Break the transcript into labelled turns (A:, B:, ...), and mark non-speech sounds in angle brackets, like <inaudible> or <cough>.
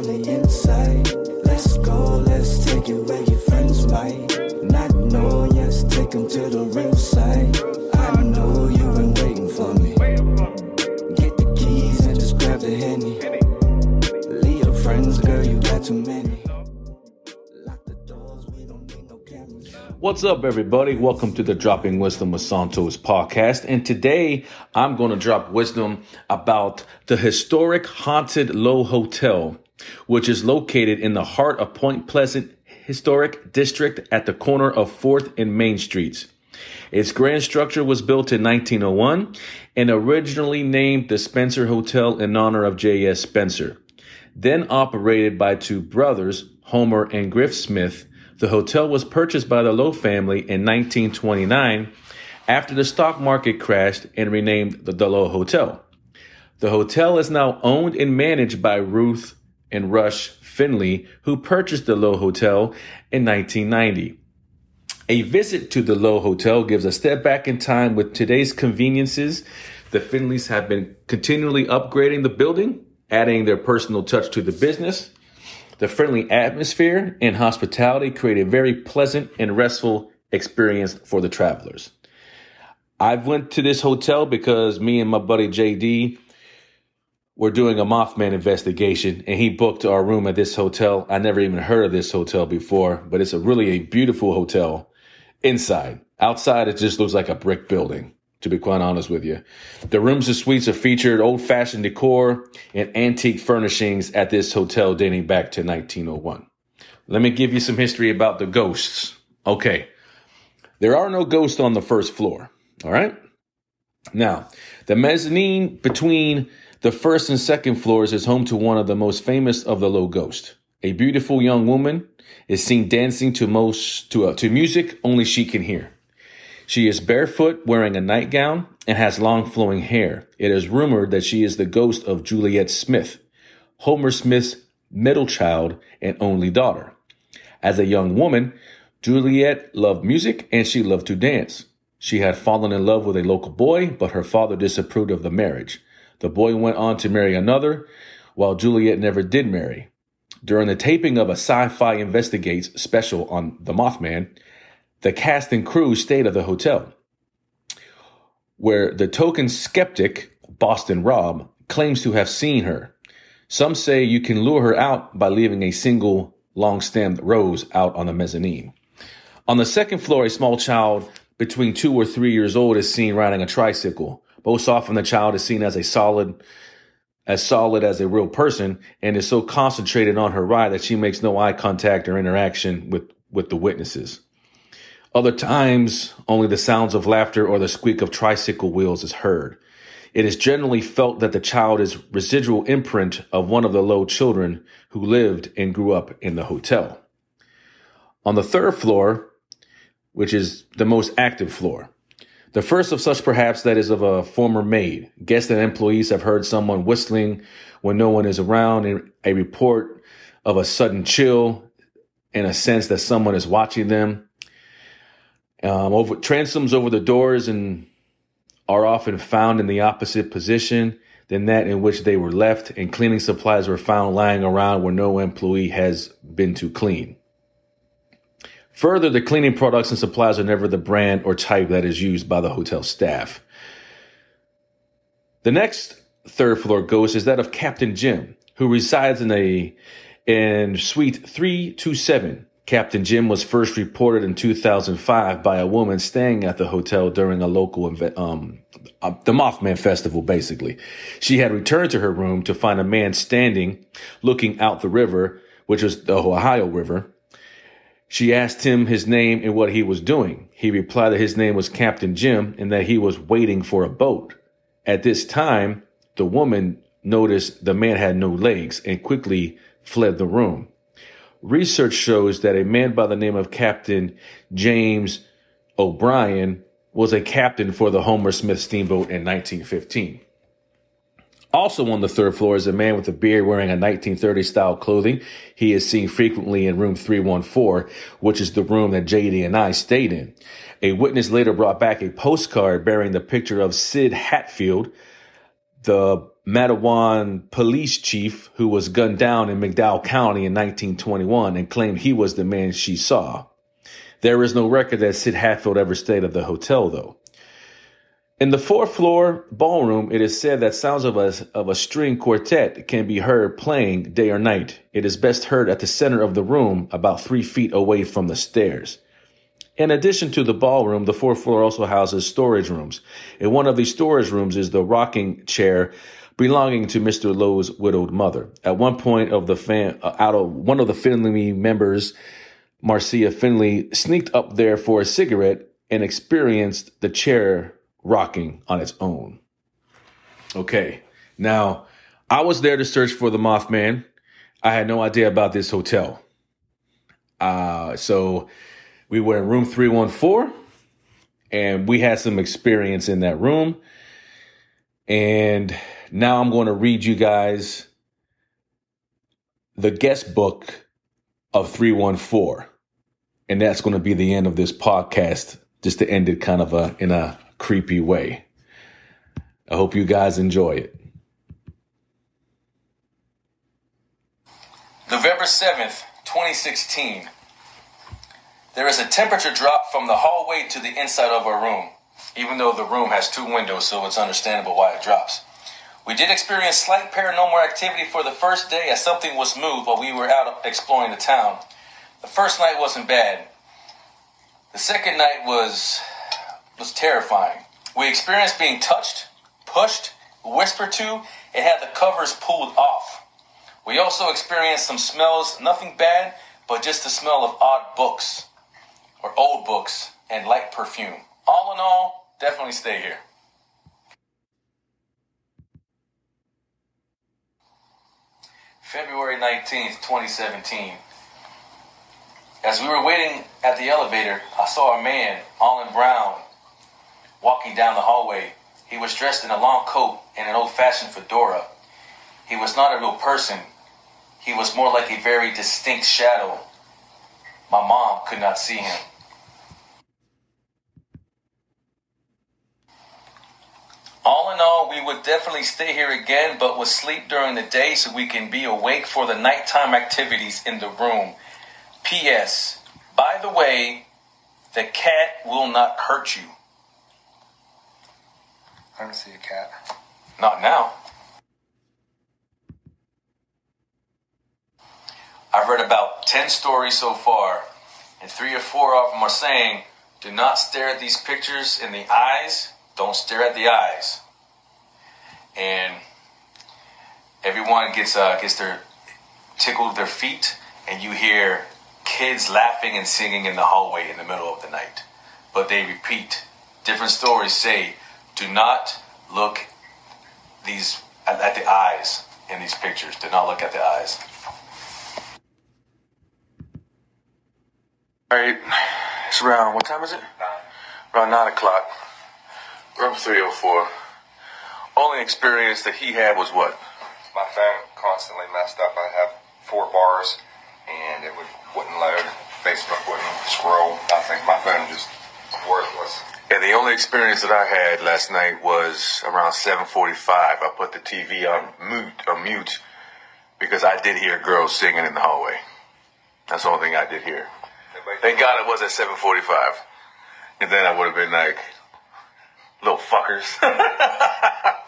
A: on the inside. Let's go, let's take it where your friends might not know. Yes, take them to the real side. I know you've been waiting for me. Get the keys and just grab the henny. Leave your friends, girl, you got too many.
B: What's up, everybody? Welcome to the Dropping Wisdom with Santos podcast. And today I'm going to drop wisdom about the historic Haunted Lowe Hotel, which is located in the heart of Point Pleasant Historic District at the corner of 4th and Main Streets. Its grand structure was built in 1901 and originally named the Spencer Hotel in honor of J.S. Spencer. Then operated by two brothers, Homer and Griff Smith, the hotel was purchased by the Lowe family in 1929 after the stock market crashed and renamed the, Lowe Hotel. The hotel is now owned and managed by Ruth and Rush Finley, who purchased the Lowe Hotel in 1990. A visit to the Lowe Hotel gives a step back in time with today's conveniences. The Finleys have been continually upgrading the building, adding their personal touch to the business. The friendly atmosphere and hospitality create a very pleasant and restful experience for the travelers. I've went to this hotel because me and my buddy JD were doing a Mothman investigation and he booked our room at this hotel. I never even heard of this hotel before, but it's a really a beautiful hotel inside. Outside, it just looks like a brick building, to be quite honest with you. The rooms and suites are featured old fashioned decor and antique furnishings at this hotel dating back to 1901. Let me give you some history about the ghosts. Okay. There are no ghosts on the first floor. All right. Now, the mezzanine between the first and second floors is home to one of the most famous of the Lowe ghosts. A beautiful young woman is seen dancing to most to uh, to music only she can hear. She is barefoot, wearing a nightgown, and has long flowing hair. It is rumored that she is the ghost of Juliet Smith, Homer Smith's middle child and only daughter. As a young woman, Juliet loved music and she loved to dance. She had fallen in love with a local boy, but her father disapproved of the marriage. The boy went on to marry another, while Juliet never did marry. During the taping of a sci fi investigates special on The Mothman, the cast and crew stayed at the hotel, where the token skeptic, Boston Rob, claims to have seen her. Some say you can lure her out by leaving a single long stemmed rose out on the mezzanine. On the second floor, a small child between two or three years old is seen riding a tricycle. Most often, the child is seen as a solid, as solid as a real person, and is so concentrated on her ride that she makes no eye contact or interaction with with the witnesses. Other times, only the sounds of laughter or the squeak of tricycle wheels is heard. It is generally felt that the child is residual imprint of one of the Lowe children who lived and grew up in the hotel. On the third floor, which is the most active floor, the first of such perhaps that is of a former maid. Guests and employees have heard someone whistling when no one is around and a report of a sudden chill and a sense that someone is watching them. Um, over transoms over the doors and are often found in the opposite position than that in which they were left, and cleaning supplies were found lying around where no employee has been to clean. Further, the cleaning products and supplies are never the brand or type that is used by the hotel staff. The next third floor ghost is that of Captain Jim, who resides in a in suite 327. Captain Jim was first reported in 2005 by a woman staying at the hotel during a local um, uh, the Mothman festival basically. She had returned to her room to find a man standing looking out the river, which was the Ohio River. She asked him his name and what he was doing. He replied that his name was Captain Jim and that he was waiting for a boat. At this time, the woman noticed the man had no legs and quickly fled the room. Research shows that a man by the name of Captain James O'Brien was a captain for the Homer Smith steamboat in 1915. Also on the third floor is a man with a beard wearing a 1930 style clothing. He is seen frequently in room 314, which is the room that JD and I stayed in. A witness later brought back a postcard bearing the picture of Sid Hatfield, the
C: Matewan police chief who was gunned down in McDowell County in 1921 and claimed he was the man she saw. There is no record that Sid Hatfield ever stayed at the hotel, though. In the fourth floor ballroom, it is said that sounds of a, of a string quartet can be heard playing day or night. It is best heard at the center of the room, about three feet away from the stairs. In addition to the ballroom, the fourth floor also houses storage rooms. In one of these storage rooms is the rocking chair belonging to Mr. Lowe's widowed mother. At one point of the fan, uh, out of one of the Finley members, Marcia Finley sneaked up there for a cigarette and experienced the chair rocking on its own. Okay, now I was there to search for the Mothman. I had no idea about this hotel. Uh, so we were in room 314 and we had some experience in that room. And now I'm going to read you guys the guest book of 314. And that's going to be the end of this podcast, just to end it kind of a, in a creepy way. I hope you guys enjoy it.
B: November 7th, 2016. There is a temperature drop from the hallway to the inside of our room, even though the room has two windows, so it's understandable why it drops. We did experience slight paranormal activity for the first day as something was moved while we were out exploring the town. The first night wasn't bad. The second night was was terrifying. We experienced being touched, pushed, whispered to, and had the covers pulled off. We also experienced some smells, nothing bad, but just the smell of odd books or old books and light perfume. All in all, definitely stay here. February 19th, 2017. As we were waiting at the elevator, I saw a man, all in brown, walking down the hallway. He was dressed in a long coat and an old fashioned fedora. He was not a real person, he was more like a very distinct shadow. My mom could not see him. All in all, we would definitely stay here again, but would sleep during the day so we can be awake for the nighttime activities in the room. P.S. By the way, the cat will not hurt you.
A: I don't see a cat.
B: Not now. I've read about 10 stories so far, and three or four of them are saying, do not stare at these pictures in the eyes, don't stare at the eyes. And everyone gets uh, gets their tickled their feet, and you hear kids laughing and singing in the hallway in the middle of the night. But they repeat. Different stories say do not look these at, at the eyes in these pictures. Do not look at the eyes. All right, it's around, what time is it? Around 9 o'clock. Room 304. Only experience that he had was what?
A: My phone constantly messed up. I have four bars and it would, wouldn't load. Facebook wouldn't scroll. I think my phone just worthless.
B: And the only experience that I had last night was around 7:45. I put the TV on mute, on mute, because I did hear girls singing in the hallway. That's the only thing I did hear. Thank God it was at 7:45, and then I would have been like, "Little fuckers." <laughs>